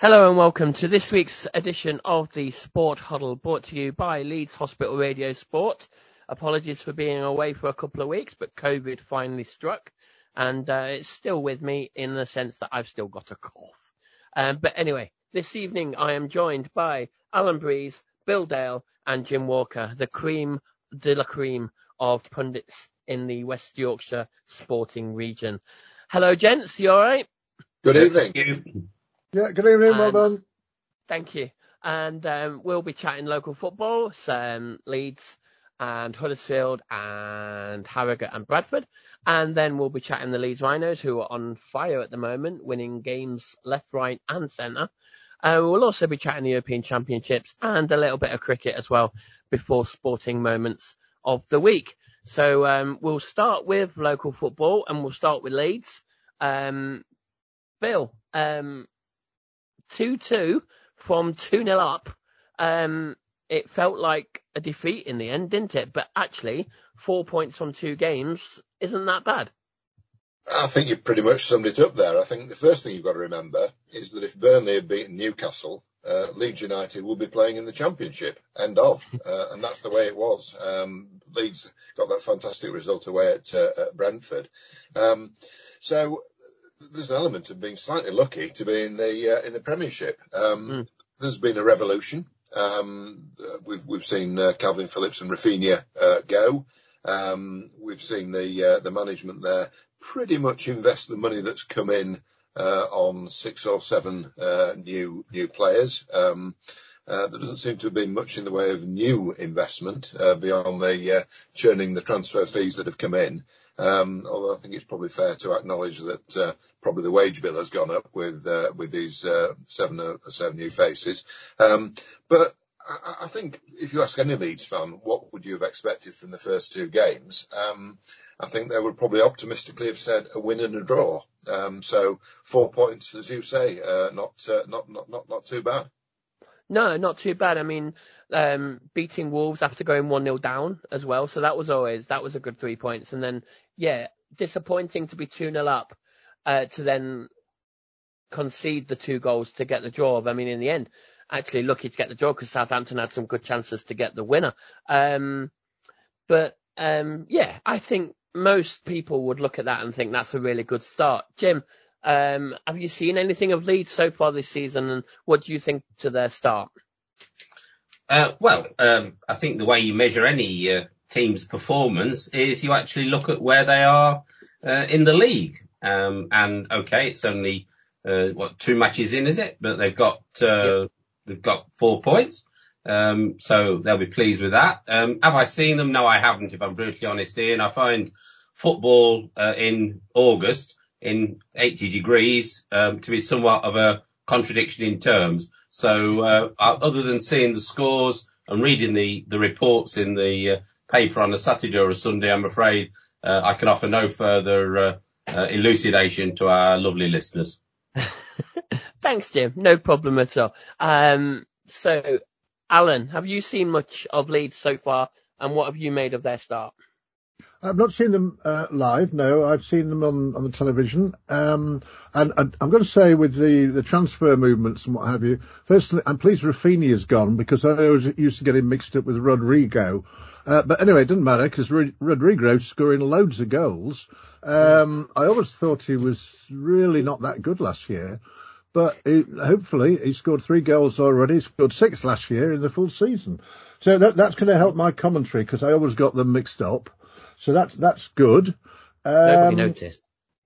Hello and welcome to this week's edition of the Sport Huddle brought to you by Leeds Hospital Radio Sport. Apologies for being away for a couple of weeks, but COVID finally struck and uh, it's still with me in the sense that I've still got a cough. Um, but anyway, this evening I am joined by Alan Breeze, Bill Dale and Jim Walker, the cream de la cream of pundits in the West Yorkshire sporting region. Hello gents, you alright? Good evening. Yeah, good evening, well done. Thank you. And um, we'll be chatting local football, so Leeds and Huddersfield and Harrogate and Bradford. And then we'll be chatting the Leeds Rhinos, who are on fire at the moment, winning games left, right, and centre. Uh, we'll also be chatting the European Championships and a little bit of cricket as well before sporting moments of the week. So um, we'll start with local football and we'll start with Leeds. Um, Bill, um, 2-2 from 2-0 up. Um, it felt like a defeat in the end, didn't it? But actually, four points from two games isn't that bad. I think you pretty much summed it up there. I think the first thing you've got to remember is that if Burnley had beaten Newcastle, uh, Leeds United would be playing in the Championship. End of. Uh, and that's the way it was. Um, Leeds got that fantastic result away at, uh, at Brentford. Um, so there's an element of being slightly lucky to be in the uh, in the Premiership. Um, mm. There's been a revolution. Um, we've we've seen uh, Kalvin Phillips and Raphinha uh, go. Um, we've seen the uh, the management there pretty much invest the money that's come in uh, on six or seven uh, new new players. Um, uh, there doesn't seem to have been much in the way of new investment uh, beyond the uh, churning the transfer fees that have come in. Um, although I think it's probably fair to acknowledge that uh, probably the wage bill has gone up with uh, with these uh, seven seven new faces. Um, but I, think if you ask any Leeds fan, what would you have expected from the first two games? Um, I think they would probably optimistically have said a win and a draw. Um, so four points, as you say, not, not not not not too bad. No, not too bad. I mean, um, beating Wolves after going 1-0 down as well. So that was always, that was a good three points. And then, yeah, disappointing to be 2-0 up, uh, to then concede the two goals to get the draw. I mean, in the end, actually lucky to get the draw because Southampton had some good chances to get the winner. Um, but, um, yeah, I think most people would look at that and think that's a really good start. Jim, um, have you seen anything of Leeds so far this season, and what do you think to their start? Uh, well, um, I think the way you measure any uh, team's performance is you actually look at where they are uh, in the league. Um, and okay, it's only uh, what two matches in, is it? But they've got uh, yep. they've got four points. Um, so they'll be pleased with that. Um, have I seen them? No, I haven't, if I'm brutally honest, Ian. I find football uh, in August in 80 degrees um, to be somewhat of a contradiction in terms. So uh, other than seeing the scores and reading the, the reports in the uh, paper on a Saturday or a Sunday, I'm afraid uh, I can offer no further uh, uh, elucidation to our lovely listeners. Thanks, Jim. No problem at all. Um, so, Alan, have you seen much of Leeds so far, and what have you made of their start? I've not seen them uh, live. No, I've seen them on, on the television. Um, and, and, I'm going to say with the, the transfer movements and what have you. Firstly, I'm pleased Raphinha's gone because I always used to get him mixed up with Rodrigo. Uh, but anyway, it doesn't matter because Rodrigo's scoring loads of goals. Um, I always thought he was really not that good last year. But he, hopefully he scored three goals already. He scored six last year in the full season. So that, that's going to help my commentary because I always got them mixed up. So that's that's good. Um, Nobody noticed.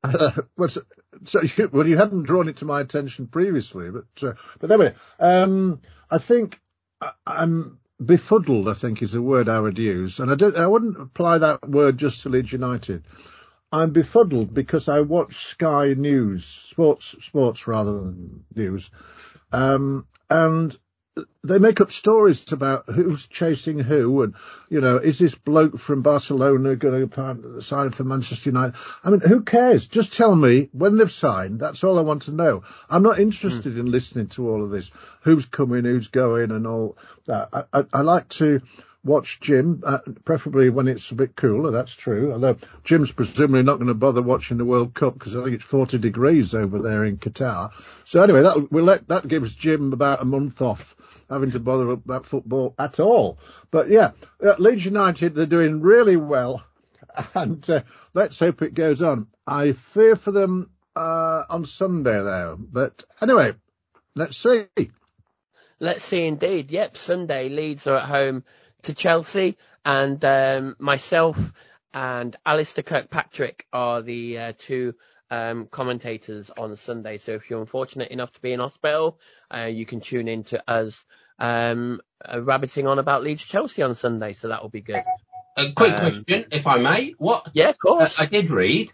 well, so, so you, well, you hadn't drawn it to my attention previously, but uh, but anyway, um, I think I, am befuddled. I think is the word I would use, and I don't. I wouldn't apply that word just to Leeds United. I'm befuddled because I watch Sky News, sports, sports rather than news, um, and they make up stories about who's chasing who and, you know, is this bloke from Barcelona going to sign for Manchester United? I mean, who cares? Just tell me when they've signed. That's all I want to know. I'm not interested mm. in listening to all of this. Who's coming, who's going and all that. I, I, I like to watch Jim, uh, preferably when it's a bit cooler. That's true. Although Jim's presumably not going to bother watching the World Cup because I think it's 40 degrees over there in Qatar. So anyway, that we'll let that gives Jim about a month off having to bother about football at all. But yeah, Leeds United they're doing really well, and uh, let's hope it goes on. I fear for them uh, on Sunday though. But anyway, let's see. Let's see indeed. Yep, Sunday Leeds are at home to Chelsea and um, myself and Alistair Kirkpatrick are the uh, two um, commentators on Sunday. So if you're unfortunate enough to be in hospital, uh, you can tune in to us um, uh, rabbiting on about Leeds Chelsea on Sunday. So that will be good. A quick um, question, if I may. What? Yeah, of course. I did read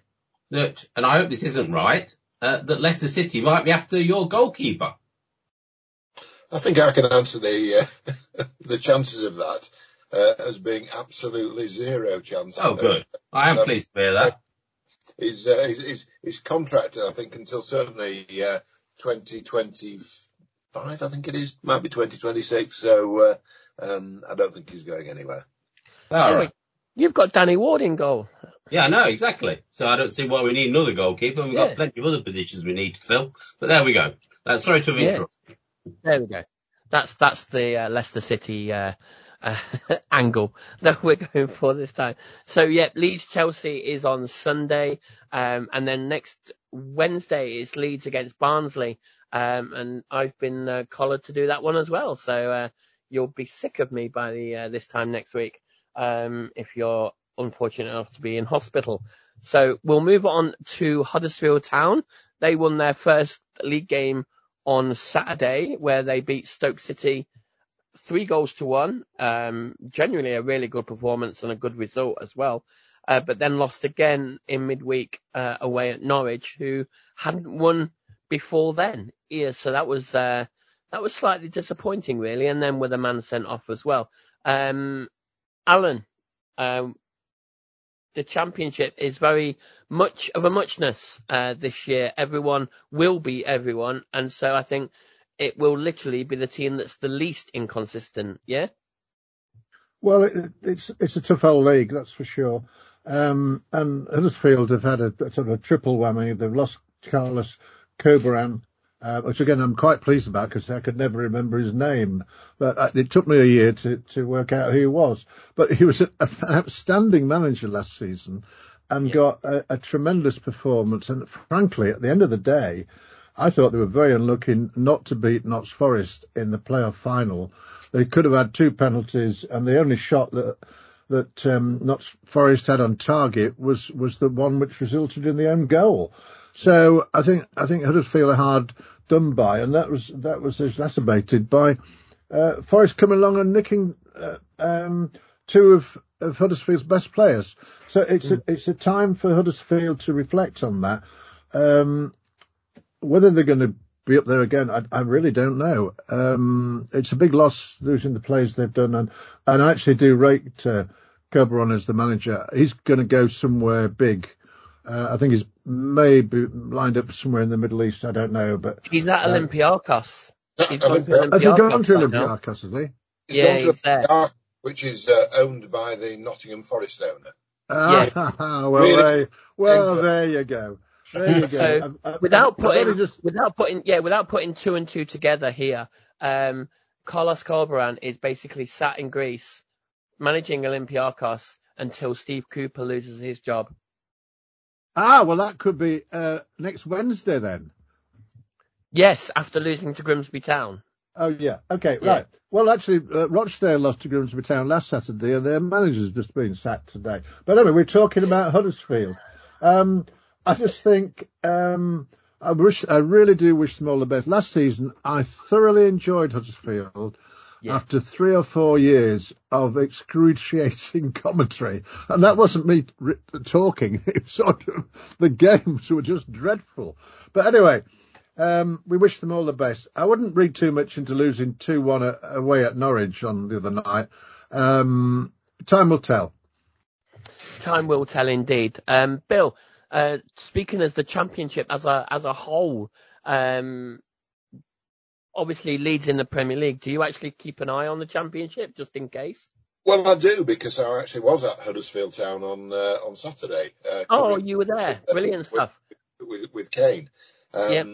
that, and I hope this isn't right, uh, that Leicester City might be after your goalkeeper. I think I can answer the uh, the chances of that uh, as being absolutely zero chance. Oh, good. I am um, pleased to hear that. He's, uh, he's, he's contracted, I think, until certainly uh, 2025, I think it is, might be 2026. So uh, um, I don't think he's going anywhere. All right. You've got Danny Ward in goal. Yeah, I know, exactly. So I don't see why we need another goalkeeper. We've got plenty of other positions we need to fill. But there we go. Uh, sorry to have yeah. interrupted. There we go. That's that's the uh, Leicester City uh, uh, angle that we're going for this time. So yeah, Leeds Chelsea is on Sunday, um, and then next Wednesday is Leeds against Barnsley, um, and I've been uh, collared to do that one as well. So uh, you'll be sick of me by the uh, this time next week um, if you're unfortunate enough to be in hospital. So we'll move on to Huddersfield Town. They won their first league game on Saturday where they beat Stoke City three goals to one. Um, genuinely a really good performance and a good result as well. Uh, but then lost again in midweek uh, away at Norwich, who hadn't won before then. Yeah, so that was uh, that was slightly disappointing, really. And then with a man sent off as well. Um, Alan, um, the championship is very much of a muchness uh, this year. Everyone will be everyone, and so I think it will literally be the team that's the least inconsistent. Yeah. Well, it, it's it's a tough old league, that's for sure. Um, and Huddersfield have had a, a, sort of a triple whammy. They've lost Carlos Corberán, uh, which again I'm quite pleased about because I could never remember his name. But uh, it took me a year to, to work out who he was. But he was a, an outstanding manager last season and yeah. got a, a, tremendous performance. And frankly, at the end of the day, I thought they were very unlucky not to beat Notts Forest in the playoff final. They could have had two penalties, and the only shot that that um, Notts Forest had on target was was the one which resulted in the own goal. So I think I think Huddersfield are hard done by, and that was that was exacerbated by uh, Forest coming along and nicking uh, um, two of, of Huddersfield's best players. So it's mm. a, it's a time for Huddersfield to reflect on that. Um, whether they're going to be up there again, I, I really don't know. Um, it's a big loss losing the players they've done, and and I actually do rate uh, Corberán as the manager. He's going to go somewhere big. Uh, I think he's maybe lined up somewhere in the Middle East. I don't know, but he's at uh, Olympiacos. He's gone to Olympiacos. Has he gone to Olympiacos? Has he? He's yeah, he's there. which is uh, owned by the Nottingham Forest owner. Ah, yeah. well, really there, well, there you go. There you go. So I, I, without putting, just... without putting, yeah, without putting two and two together here, um, Carlos Corberán is basically sat in Greece managing Olympiacos until Steve Cooper loses his job. Ah, well, that could be uh, next Wednesday then. Yes, after losing to Grimsby Town. Oh yeah. Okay. Yeah. Right. Well, actually, uh, Rochdale lost to Grimsby Town last Saturday, and their manager's just been sacked today. But anyway, we're talking about Huddersfield. Um, I just think um, I wish I really do wish them all the best. Last season, I thoroughly enjoyed Huddersfield. Yeah. After three or four years of excruciating commentary, and that wasn't me talking; it was sort of the games were just dreadful. But anyway, um, we wish them all the best. I wouldn't read too much into losing 2-1 away at Norwich on the other night. Um, time will tell. Time will tell indeed. Um, Bill, uh, speaking as the championship as a, as a whole, um, obviously Leeds in the Premier League. Do you actually keep an eye on the championship just in case? Well, I do because I actually was at Huddersfield Town on uh, on Saturday. Uh, Oh, you were there. Brilliant stuff. with with Kane. Um, Yep.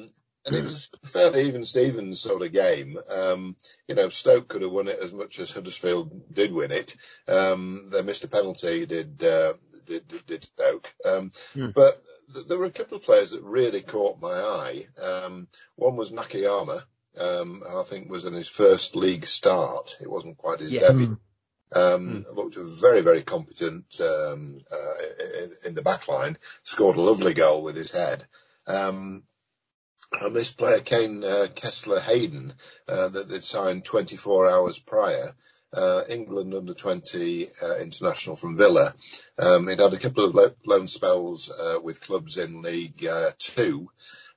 And it was a fairly even Stevens sort of game. Um, you know, Stoke could have won it as much as Huddersfield did win it. Um, they missed a penalty, did uh, did, did, did Stoke. Um, Hmm. But th- there were a couple of players that really caught my eye. Um, one was Nakayama, um, who I think was in his first league start. It wasn't quite his Yeah. debut. Um, looked very, very competent um, uh, in, in the back line. Scored a lovely goal with his head. Um, and this player, Kaine uh, Kesler-Hayden, uh, that they'd signed 24 hours prior, uh, England under 20 uh, international from Villa. Um, he'd had a couple of lo- loan spells uh, with clubs in League uh, Two.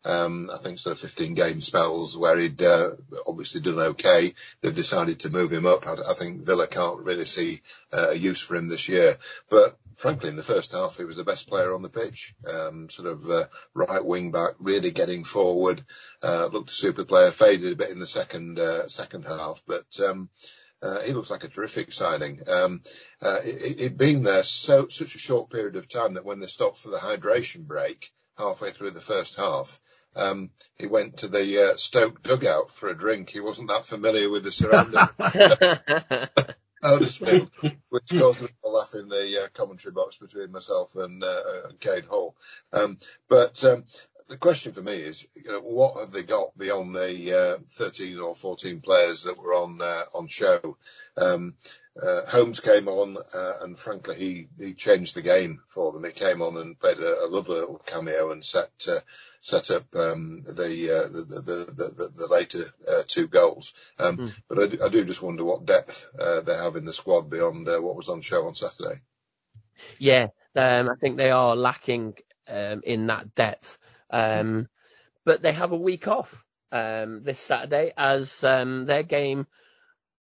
Um, I think sort of 15 game spells where he'd uh, obviously done okay. They've decided to move him up. I, I think Villa can't really see uh, a use for him this year. But frankly, in the first half, he was the best player on the pitch. Um, sort of uh, right wing back, really getting forward. Uh, looked a super player. Faded a bit in the second uh, second half, but. Um, uh, he looks like a terrific signing. Um, uh, it, it been there so such a short period of time that when they stopped for the hydration break halfway through the first half, um, he went to the uh, Stoke dugout for a drink. He wasn't that familiar with the surroundings. Huddersfield, which caused a bit of a laugh in the uh, commentary box between myself and, uh, and Kane Hall. Um, but um, the question for me is, you know, what have they got beyond the uh, 13 or 14 players that were on uh, on show? Um, uh, Holmes came on, uh, and frankly, he, he changed the game for them. He came on and played a, a lovely little cameo and set uh, set up um, the, uh, the, the, the the later uh, two goals. Um, Mm. But I do, I do just wonder what depth uh, they have in the squad beyond uh, what was on show on Saturday. Yeah, um, I think they are lacking um, in that depth. Um, but they have a week off um, this Saturday as um, their game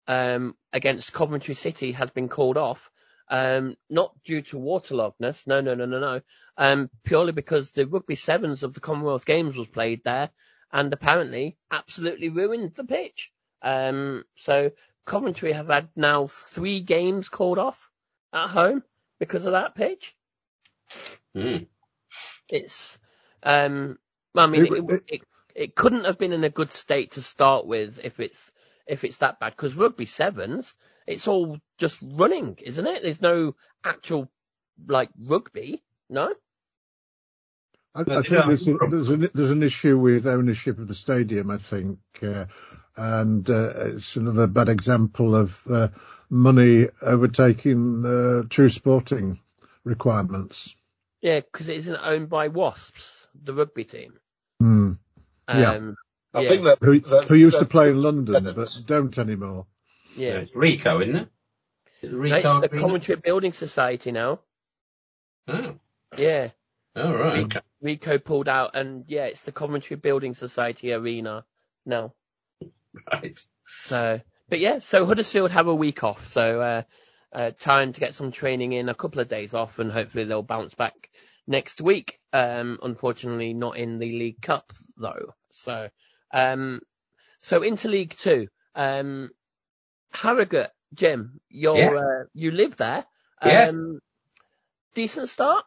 um, against Coventry City has been called off. Um, not due to waterloggedness, no, no, no, no, no. Um, purely because the rugby sevens of the Commonwealth Games was played there, and apparently absolutely ruined the pitch. Um, so Coventry have had now three games called off at home because of that pitch. Hmm. It's, um, I mean, it, it, it, it couldn't have been in a good state to start with if it's, if it's that bad. Cause rugby sevens, it's all just running, isn't it? There's no actual, like, rugby, no? I, I think don't- there's, a, there's, an, there's an issue with ownership of the stadium, I think, uh, and uh, it's another bad example of uh, money overtaking uh, true sporting requirements. Yeah, cause it isn't owned by Wasps, the rugby team. Hmm. Yeah. I Yeah. think that Who, that- who used to play in London but don't anymore. Yeah, yeah. it's Ricoh, isn't it? Is it No, Ricoh it's the Arena? Coventry Building Society now. Oh, Yeah. all right. Ricoh, Ricoh pulled out and yeah, it's the Coventry Building Society arena now. Right. So, but yeah, so Huddersfield have a week off, so uh, uh, time to get some training in, a couple of days off, and hopefully they'll bounce back next week. Um, unfortunately, not in the League Cup though. So, um, so into League Two, um, Harrogate, Jim, you're Yes. uh, you live there. Yes. Um, decent start.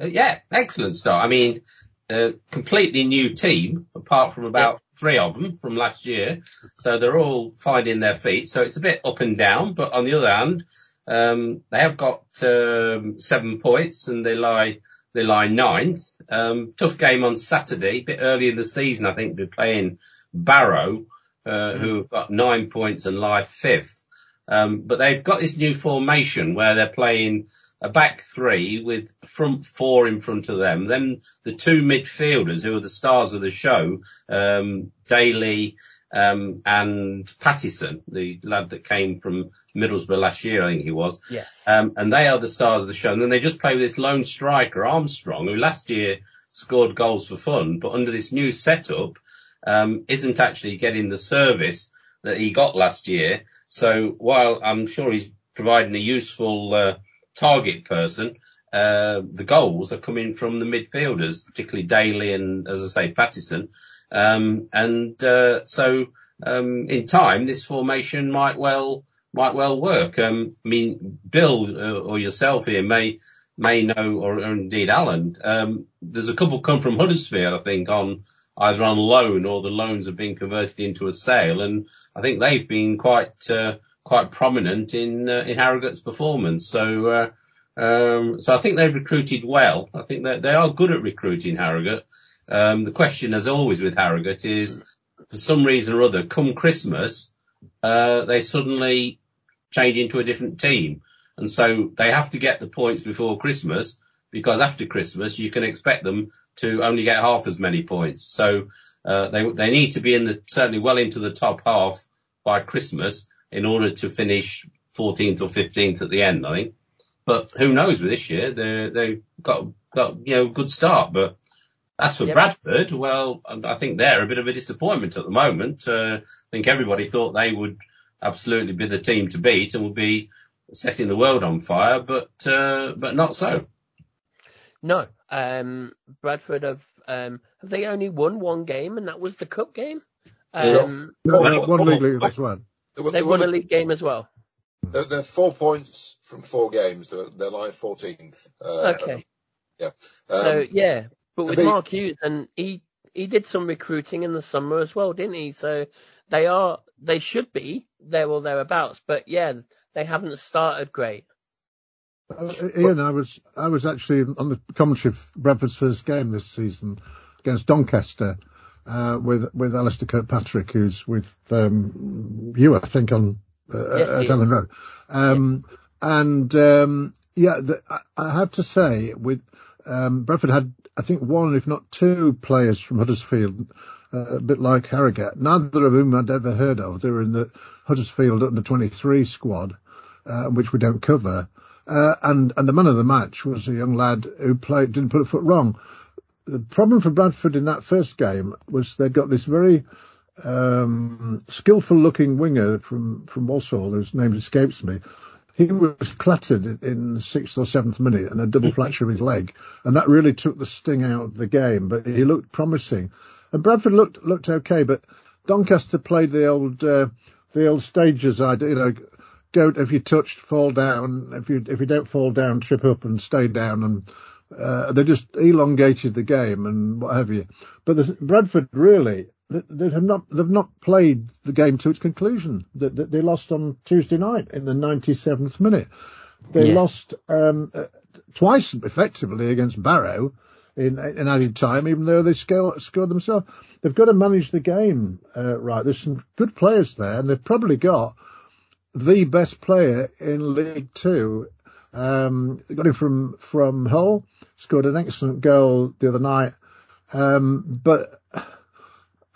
Uh, yeah, excellent start. I mean, uh, completely new team, apart from about three of them from last year. So they're all finding their feet. So it's a bit up and down, but on the other hand, um, they have got um, seven points and they lie they lie ninth. Um, tough game on Saturday, a bit early in the season. I think they're playing Barrow, uh, who have got nine points and lie fifth. Um, but they've got this new formation where they're playing a back three with front four in front of them. Then the two midfielders who are the stars of the show, um, Daly, um, and Pattison, the lad that came from Middlesbrough last year, I think he was. Yes. Um, and they are the stars of the show. And then they just play with this lone striker, Armstrong, who last year scored goals for fun, but under this new setup, um, isn't actually getting the service that he got last year. So while I'm sure he's providing a useful, uh, target person, uh, the goals are coming from the midfielders, particularly Daly and, as I say, Pattison. Um, and, uh, so, um, in time, this formation might well, might well work. Um, I mean, Bill uh, or yourself here may may know, or, or indeed Alan. Um, there's a couple come from Huddersfield, I think, on either on loan or the loans have been converted into a sale, and I think they've been quite uh, quite prominent in uh, in Harrogate's performance. So. Uh, um, so I think they've recruited well. I think that they are good at recruiting Harrogate. Um, the question, as always with Harrogate, is for some reason or other, come Christmas, uh, they suddenly change into a different team. And so they have to get the points before Christmas because after Christmas you can expect them to only get half as many points. So, uh, they, they need to be in the, certainly well into the top half by Christmas in order to finish 14th or 15th at the end, I think. But who knows with this year? They, they've got, got, you know, good start, but as for yep. Bradford, well, I think they're a bit of a disappointment at the moment. Uh, I think everybody thought they would absolutely be the team to beat and would be setting the world on fire, but uh, but not so. No, um, Bradford have um, have they only won one game, and that was the cup game. Um, no, no, one league as well. They won a league game as well. They're, they're, four points from four games. They're, they're like 14th. Uh, okay. Yeah. Um, so yeah, but with Mark Hughes, and he he did some recruiting in the summer as well, didn't he? So they are they should be there or thereabouts. But yeah, they haven't started great. Uh, Ian, I was I was actually on the commentary of Bradford's first game this season against Doncaster uh, with with Alistair Kirkpatrick, who's with um, you, I think, on uh, yes, at Elland Road. Um. And um, yeah, the, I, I have to say, with um, Bradford had I think one, if not two, players from Huddersfield, uh, a bit like Harrogate, neither of whom I'd ever heard of. They were in the Huddersfield under 23 squad, uh, which we don't cover. Uh, and, and the man of the match was a young lad who played, didn't put a foot wrong. The problem for Bradford in that first game was they got this very, um, skillful looking winger from, from Walsall, whose name escapes me, he was clattered in the sixth or seventh minute and a double fracture of his leg, and that really took the sting out of the game. But he looked promising, and Bradford looked looked okay. But Doncaster played the old uh, the old stages idea, you know, go if you touch, fall down. If you if you don't fall down, trip up and stay down, and uh, they just elongated the game and what have you. But Bradford really they have not they've not played the game to its conclusion. They, they lost on Tuesday night in the 97th minute. They yeah. lost um, uh, twice effectively against Barrow in, in added time, even though they scored, scored themselves. They've got to manage the game uh, right. There's some good players there, and they've probably got the best player in League Two. Um, got him from from Hull, scored an excellent goal the other night. Um, but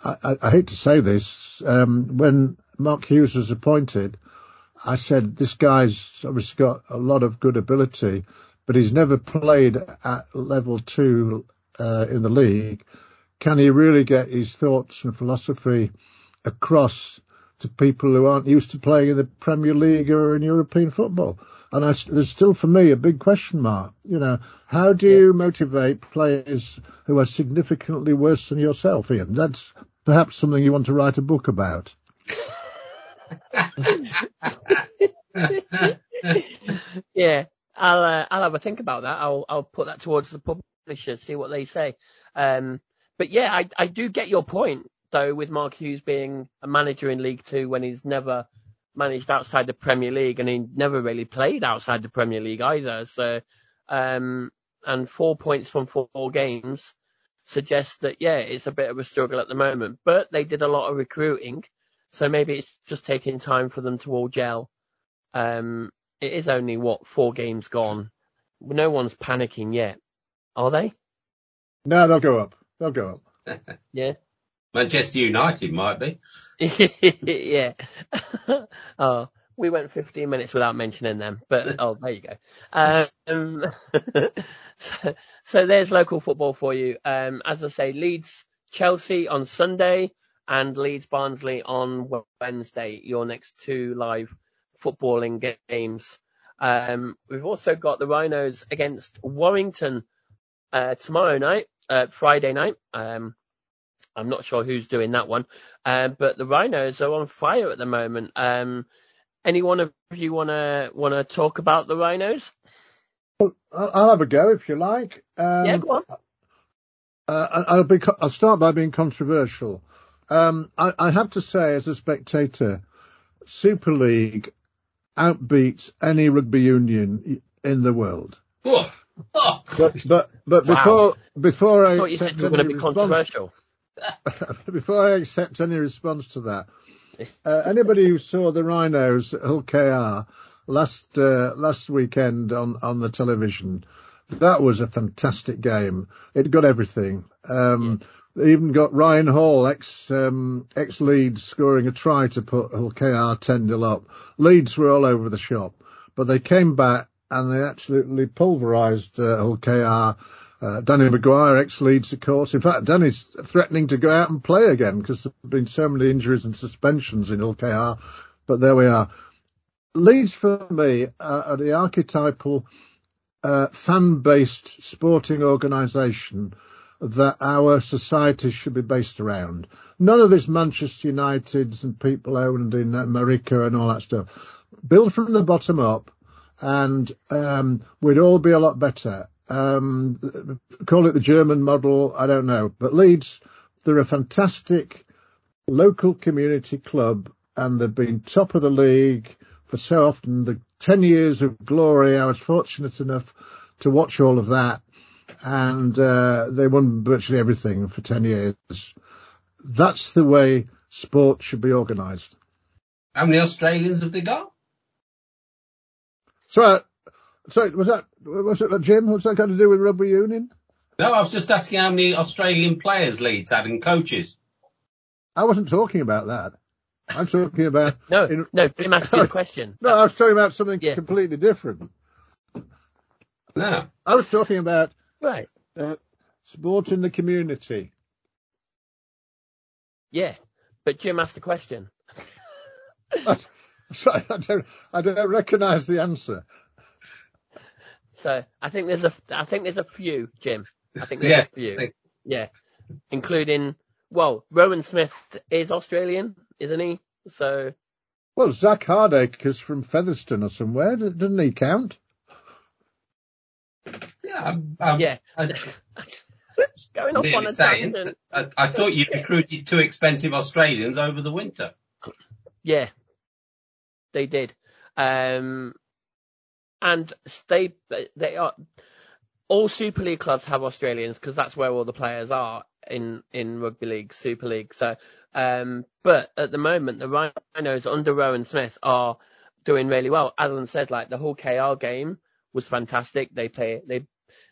I, I, hate to say this, um, when Mark Hughes was appointed, I said this guy's obviously got a lot of good ability, but he's never played at level two uh, in the league. Can he really get his thoughts and philosophy across to people who aren't used to playing in the Premier League or in European football? And I, there's still for me a big question mark. You know, how do you motivate players who are significantly worse than yourself, Ian? That's perhaps something you want to write a book about. yeah, I'll uh, I'll have a think about that. I'll I'll put that towards the publisher, see what they say. Um, but yeah, I I do get your point though with Mark Hughes being a manager in League Two when he's never managed outside the Premier League and he never really played outside the Premier League either. So, um, and four points from four games suggests that, yeah, it's a bit of a struggle at the moment, but they did a lot of recruiting. So maybe it's just taking time for them to all gel. Um, it is only what four games gone. No one's panicking yet, are they? No, they'll go up. They'll go up. yeah. Manchester United might be. yeah. oh, we went 15 minutes without mentioning them, but oh, there you go. Um, so, so, there's local football for you. Um, as I say, Leeds Chelsea on Sunday and Leeds Barnsley on Wednesday. Your next two live footballing games. Um, we've also got the Rhinos against Warrington uh, tomorrow night, uh, Friday night. Um, I'm not sure who's doing that one, uh, but the Rhinos are on fire at the moment. Um, anyone of you wanna wanna talk about the Rhinos? Well, I'll I'll have a go if you like. Um, yeah, go on. Uh, I'll be. I'll start by being controversial. Um, I, I, have to say, as a spectator, Super League outbeats any rugby union in the world. Oh, oh. But but, but Wow. before before I, I thought you said you were going to be response- controversial. before I accept any response to that, uh, anybody who saw the Rhinos Hull KR last uh, last weekend on on the television, that was a fantastic game. It got everything. Um, They even got Ryan Hall, ex um, ex Leeds, scoring a try to put Hull KR ten 0 up. Leeds were all over the shop, but they came back and they absolutely pulverised uh, Hull KR. Uh, Danny McGuire, ex-Leeds, of course. In fact, Danny's threatening to go out and play again because there have been so many injuries and suspensions in Hull KR. But there we are. Leeds, for me, uh, are the archetypal uh, fan-based sporting organisation that our society should be based around. None of this Manchester Uniteds and people owned in America and all that stuff. Build from the bottom up, and um, we'd all be a lot better. Um, call it the German model, I don't know. But Leeds, they're a fantastic local community club, and they've been top of the league for so often. The 10 years of glory, I was fortunate enough to watch all of that, and uh, they won virtually everything for 10 years. That's the way sport should be organised. How many Australians have they got? So, so was that was it Jim? What's that got to do with rugby union? No, I was just asking how many Australian players Leeds had and coaches. I wasn't talking about that. I'm talking about No, in- no, Jim asked you the question. no. I was talking about something Yeah. completely different. No. I was talking about Right. uh, sport in the community. Yeah. But Jim asked the question. Sorry, I don't I don't recognise the answer. So I think there's a, I think there's a few, Jim. I think there's Yeah, a few. think- Yeah. Including, well, Rohan Smith is Australian, isn't he? So, Well, Zak Hardaker is from Featherstone or somewhere, doesn't he count? Yeah, I'm, I'm, yeah. I- Just going off on a saying, tangent. I, I thought you recruited two expensive Australians over the winter. Yeah, they did. Um, and they they are all Super League clubs have Australians because that's where all the players are in in rugby league, Super League. So, um, but at the moment the Rhinos under Rohan Smith are doing really well. Alan said, like the Hull KR game was fantastic. They play they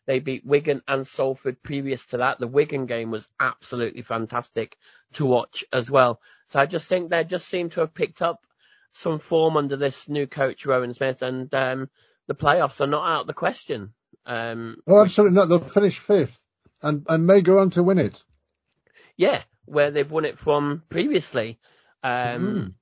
they beat Wigan and Salford previous to that. The Wigan game was absolutely fantastic to watch as well. So I just think they just seem to have picked up some form under this new coach, Rohan Smith, and um, the playoffs are not out of the question. Um, Oh, absolutely not. They'll finish fifth and, and may go on to win it. yeah, where they've won it from previously, um,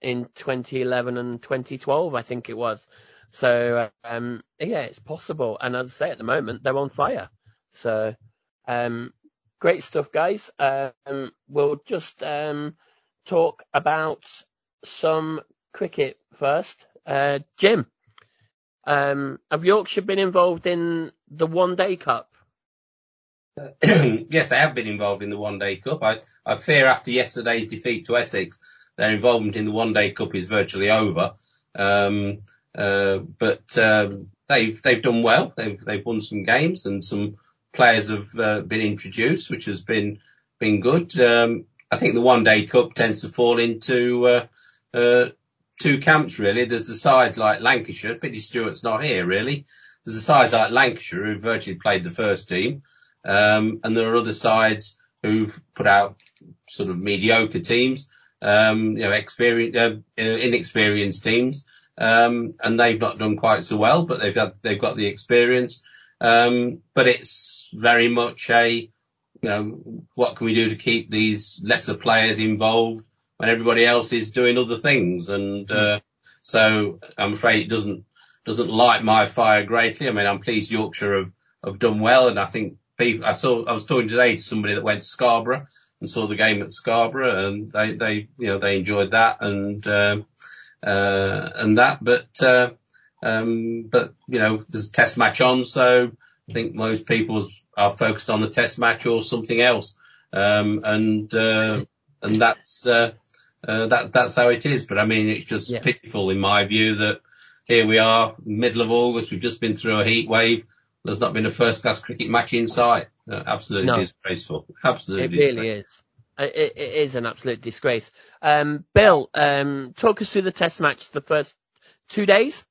in 2011 and 2012, I think it was. So, um, yeah, it's possible. And as I say, at the moment, they're on fire. So, um, great stuff, guys. Um, we'll just, um, talk about some cricket first. Uh, Jim, um, have Yorkshire been involved in the One Day Cup? yes, I have been involved in the One Day Cup. I, I fear after yesterday's defeat to Essex, their involvement in the One Day Cup is virtually over. Um, uh, but um, they've they've done well. They've they've won some games and some players have uh, been introduced, which has been been good. Um, I think the One Day Cup tends to fall into uh, uh, two camps really. There's the sides like Lancashire. Pity Stewart's not here really. There's the sides like Lancashire who virtually played the first team. Um, and there are other sides who've put out sort of mediocre teams, um, you know, experience, uh, inexperienced teams, um, and they've not done quite so well, but they've had, they've got the experience. Um, but it's very much a, you know, what can we do to keep these lesser players involved when everybody else is doing other things? And, uh, so I'm afraid it doesn't, doesn't light my fire greatly. I mean, I'm pleased Yorkshire have, have done well and I think people, I saw, I was talking today to somebody that went to Scarborough and saw the game at Scarborough and they, they, you know, they enjoyed that and, um, uh, and that. But uh, um, but you know, there's a test match on, so I think most people are focused on the test match or something else. Um, and uh, and that's uh, uh, that that's how it is. But I mean, it's just Yeah. pitiful in my view that here we are, middle of August. We've just been through a heat wave. There's not been a first class cricket match in sight. Uh, absolutely No. disgraceful. Absolutely. It really is. It, it it is an absolute disgrace. Um, Bill, um, talk us through the test match the first two days.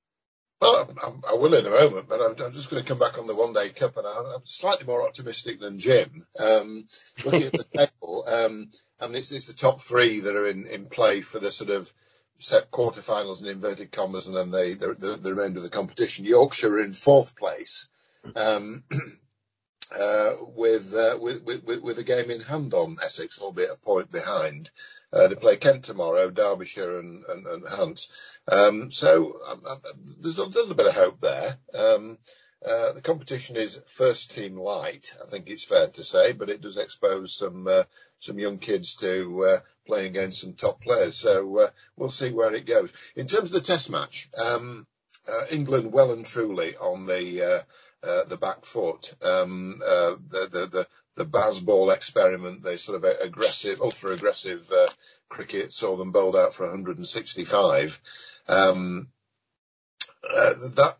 Well, I'm- I will in a moment, but I'm, I'm just going to come back on the one day cup, and I'm, I'm slightly more optimistic than Jim. Um, looking at the table, um, I mean, it's, it's the top three that are in, in play for the sort of set quarterfinals in inverted commas, and then they, the, the, the remainder of the competition. Yorkshire are in fourth place, um, uh, with, uh, with, with, with a game in hand on Essex, albeit a point behind. Uh, they play Kent tomorrow, Derbyshire and, and, and Hunt. Um, so um, um, there's a little bit of hope there. Um, uh, the competition is first team light, I think it's fair to say, but it does expose some uh, some young kids to uh, playing against some top players. So uh, we'll see where it goes. In terms of the Test match, um, uh, England well and truly on the uh, uh, the back foot. Um, uh, the the the the Bazball experiment, they sort of aggressive, ultra aggressive uh, cricket saw them bowled out for 165. Um, uh, that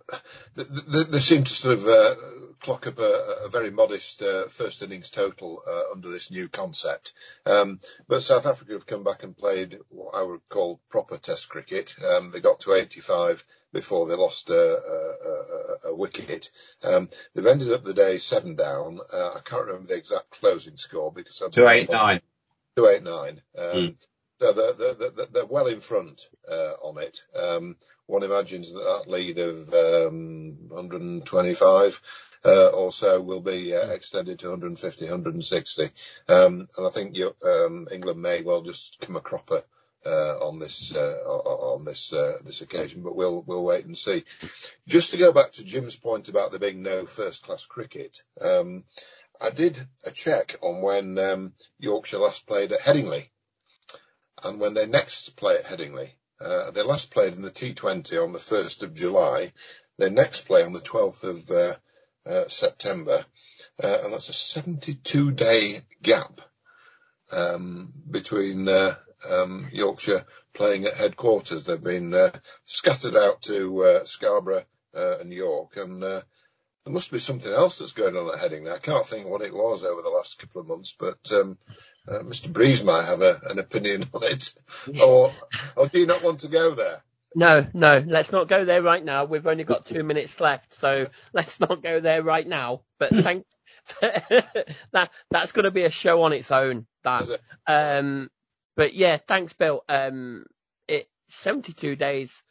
th- th- they seem to sort of uh, clock up a, a very modest uh, first innings total uh, under this new concept. Um, but South Africa have come back and played what I would call proper Test cricket. Um, they got to 85 before they lost a, a, a, a wicket. Um, they've ended up the day seven down. Uh, I can't remember the exact closing score because I'm Two eight nine. two eight nine. Um, Mm. So they're, they're, they're, they're well in front uh, on it. Um, one imagines that that lead of um, 125 uh, or so will be uh, extended to 150, 160. Um, and I think you, um, England may well just come a cropper uh, on this uh, on this uh, this occasion, but we'll we'll wait and see. Just to go back to Jim's point about there being no first class cricket, um, I did a check on when um, Yorkshire last played at Headingley and when they next play at Headingley. Uh, they last played in the T20 on the 1st of July. They next play on the 12th of uh, uh, September, uh, and that's a 72 day gap um, between uh, um, Yorkshire playing at headquarters. They've been uh, scattered out to Scarborough and York, and there must be something else that's going on at Headingley. I can't think what it was over the last couple of months, but um, uh, Mr. Breeze might have a, an opinion on it. Or, or do you not want to go there? No, no, let's not go there right now. We've only got two minutes left, so let's not go there right now. But thank that that's going to be a show on its own. That it? um, but yeah, thanks, Bill. Um, it 72 days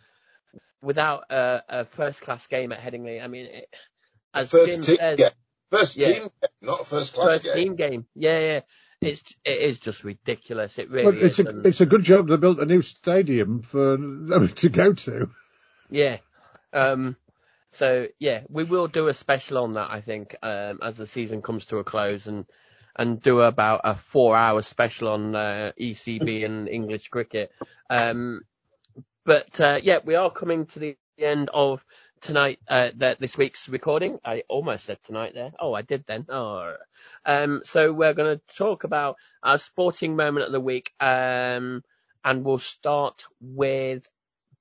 without a, a first class game at Headingley. I mean, it, as first Jim team says, game. First Yeah. team game, not first class first game. team game. Yeah, yeah. It's it is just ridiculous. It Well, really it's is. a and- it's a good job they built a new stadium for them to go to. Yeah. Um, so yeah, we will do a special on that, I think, um, as the season comes to a close and, and do about a four hour special on, uh, ECB and English cricket. Um, but, uh, yeah, we are coming to the end of tonight, uh, that this week's recording. I almost said tonight there. Oh, I did then. Oh, um, so we're going to talk about our sporting moment of the week. Um, and we'll start with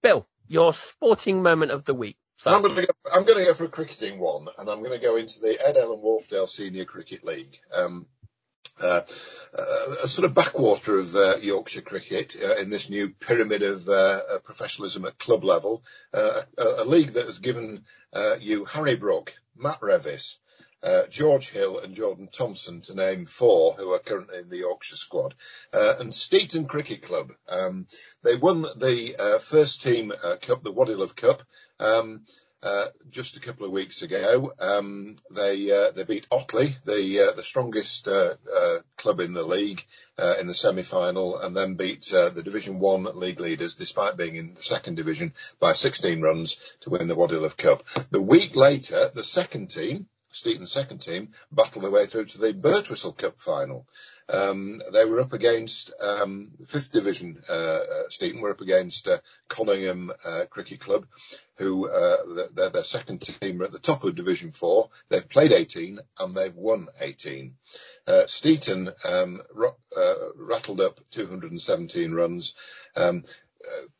Bill, your sporting moment of the week. So, I'm going to go. For a cricketing one, and I'm going to go into the Airedale and Wharfedale Senior Cricket League. Um, a sort of backwater of uh, Yorkshire cricket uh, in this new pyramid of uh, uh, professionalism at club level. Uh, a, a league that has given uh, you Harry Brook, Matt Revis, uh, George Hill, and Jordan Thompson, to name four who are currently in the Yorkshire squad, uh, and Steeton Cricket Club. Um, they won the uh, first team uh, cup, the Waddilove Cup. Um, uh, just a couple of weeks ago. Um, they uh, they beat Otley, the uh, the strongest uh, uh, club in the league, in the semi final, and then beat the Division One league leaders, despite being in the second division, by 16 runs to win the Waddilove Cup. The week later, the second team. Steeton's second team battled their way through to the Birtwistle Cup final. Um, they were up against um, fifth division. Uh, uh, Steeton were up against uh, uh, Cricket Club, who uh, they're their second team are at the top of Division Four. They've played 18 and they've won 18. Uh, Steeton um, uh, rattled up 217 runs. Um,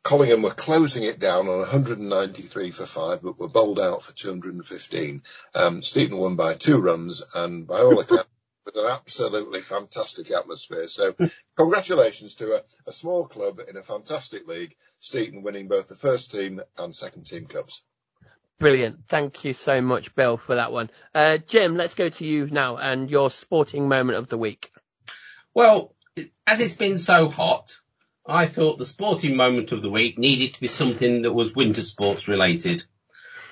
Collingham were closing it down on 193 for five, but were bowled out for 215. Um, Steeton won by two runs, and by all accounts, with an absolutely fantastic atmosphere. So, congratulations to a, a, small club in a fantastic league, Steeton winning both the first team and second team cups. Brilliant. Thank you so much, Bill, for that one. Uh, Jim, let's go to you now and your sporting moment of the week. Well, as it's been so hot, I thought the sporting moment of the week needed to be something that was winter sports related.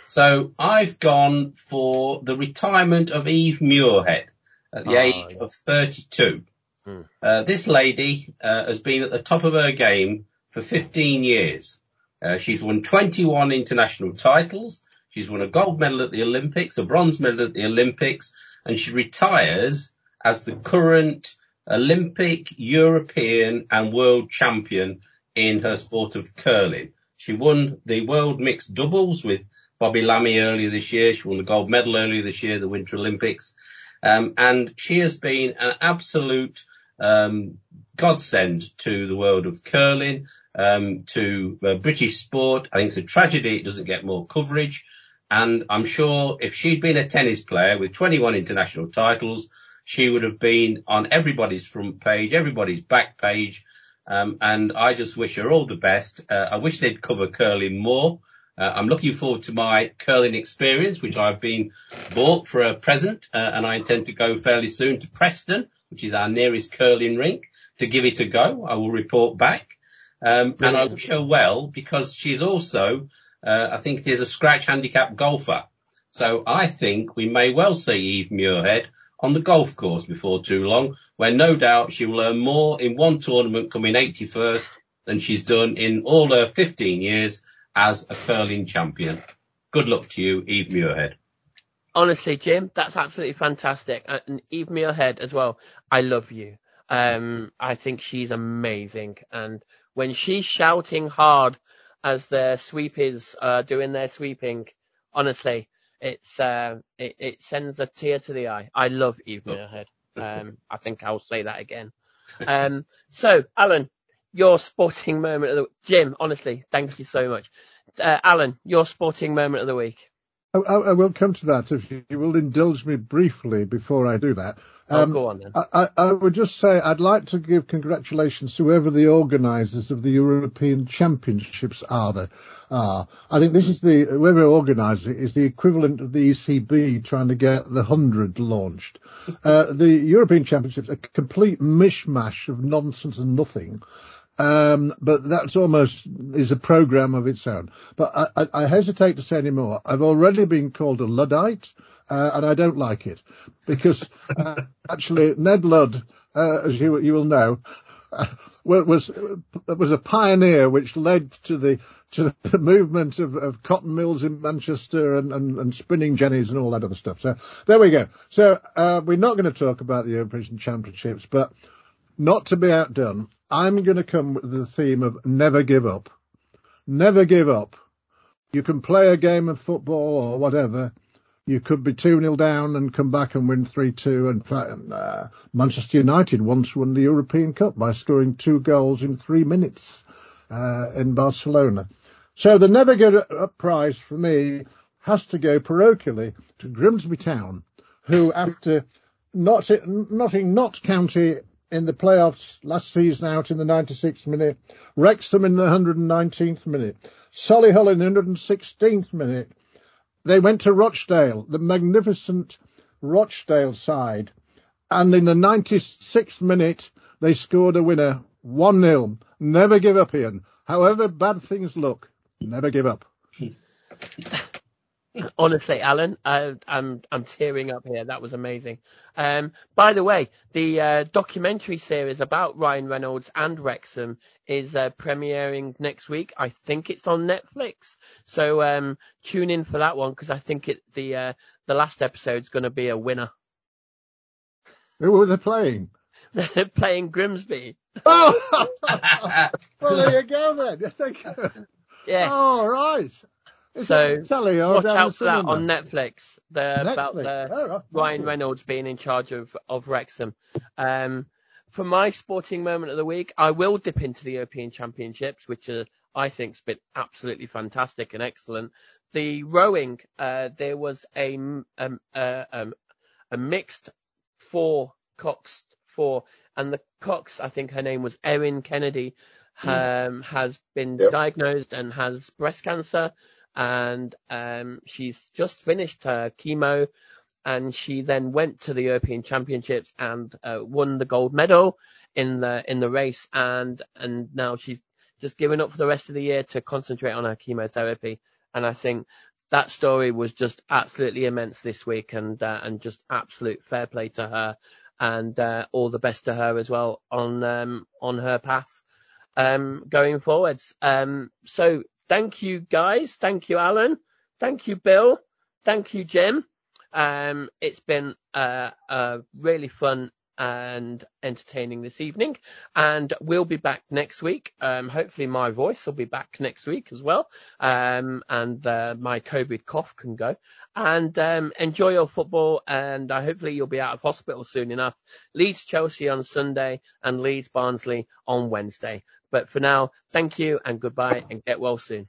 So I've gone for the retirement of Eve Muirhead at the oh, age yeah. of 32. Hmm. Uh, this lady uh, has been at the top of her game for 15 years. Uh, she's won 21 international titles. She's won a gold medal at the Olympics, a bronze medal at the Olympics, and she retires as the current Olympic, European and world champion in her sport of curling. She won the world mixed doubles with Bobby Lammie earlier this year. She won the gold medal earlier this year, the Winter Olympics. Um, and she has been an absolute um, godsend to the world of curling, um, to uh, British sport. I think it's a tragedy it doesn't get more coverage. And I'm sure if she'd been a tennis player with 21 international titles, she would have been on everybody's front page, everybody's back page. Um, and I just wish her all the best. Uh, I wish they'd cover curling more. Uh, I'm looking forward to my curling experience, which I've been bought for a present, uh, and I intend to go fairly soon to Preston, which is our nearest curling rink, to give it a go. I will report back. Um, and I wish her well because she's also, uh, I think it is a scratch handicap golfer. So I think we may well see Eve Muirhead on the golf course before too long, where no doubt she will earn more in one tournament coming 81st than she's done in all her 15 years as a curling champion. Good luck to you, Eve Muirhead. Honestly, Jim, that's absolutely fantastic. And Eve Muirhead as well. I love you. Um, I think she's amazing. And when she's shouting hard as their sweepers are doing their sweeping, honestly, it's uh, it, it sends a tear to the eye. I love Eve Muirhead. Um, I think I'll say that again. Um, so Alan, your sporting moment of the Jim, honestly, thank you so much. Uh, Alan, your sporting moment of the week. I, I, will come to that if you will indulge me briefly before I do that. Oh, um, oh, go on then. I, I, would just say I'd like to give congratulations to whoever the organisers of the European Championships are. There, are. I think this is the whoever organised it is the equivalent of the ECB trying to get the hundred launched. Uh, the European Championships a complete mishmash of nonsense and nothing. Um, but that's almost is a program of its own. But I, I, I, hesitate to say any more. I've already been called a Luddite, uh, and I don't like it because uh, actually Ned Ludd, uh, as you you will know, uh, was was a pioneer which led to the to the movement of, of cotton mills in Manchester and, and, and, spinning jennies and all that other stuff. So there we go. So uh, we're not going to talk about the European Championships, but not to be outdone, I'm going to come with the theme of never give up. Never give up. You can play a game of football or whatever. You could be 2 0 down and come back and win 3 2. And uh, Manchester United once won the European Cup by scoring two goals in three minutes uh, in Barcelona. So the never give up prize for me has to go parochially to Grimsby Town, who after not, Notting Notts County in the playoffs last season out in the 96th minute, Wrexham in the 119th minute, Solihull in the 116th minute. They went to Rochdale, the magnificent Rochdale side, and in the 96th minute, they scored a winner, 1-0. Never give up, Ian. However bad things look, never give up. Honestly, Alan, I, I'm I'm tearing up here. That was amazing. Um, by the way, the uh, documentary series about Ryan Reynolds and Wrexham is uh, premiering next week. I think it's on Netflix, so um, tune in for that one because I think it the uh, the last episode's going to be a winner. Who were they playing? They're playing Grimsby. Oh, well, there you go then. Thank you. Yeah. Oh, right. Is So, it telly or Watch down out the for that on Netflix. The, about Netflix. the Oh, right. Ryan Reynolds being in charge of, of Wrexham. Um, for my sporting moment of the week, I will dip into the European Championships, which are, I think, has been absolutely fantastic and excellent. The rowing, uh, there was a, m- um, uh, um, a mixed four Cox four, and the Cox, I think her name was Erin Kennedy, um, has been Yep. diagnosed and has breast cancer, and um, she's just finished her chemo, and she then went to the European Championships and uh, won the gold medal in the in the race, and and now she's just given up for the rest of the year to concentrate on her chemotherapy, and I think that story was just absolutely immense this week, and uh, and just absolute fair play to her, and uh, all the best to her as well on um, on her path um, going forwards. Um, so thank you guys, thank you Alan, thank you Bill, thank you Jim. Um, it's been uh, uh, really fun and entertaining this evening, and we'll be back next week. Um, hopefully my voice will be back next week as well, um, and uh, my COVID cough can go. And um, enjoy your football, and uh, hopefully you'll be out of hospital soon enough. Leeds Chelsea on Sunday and Leeds Barnsley on Wednesday. But for now, thank you and goodbye, and get well soon.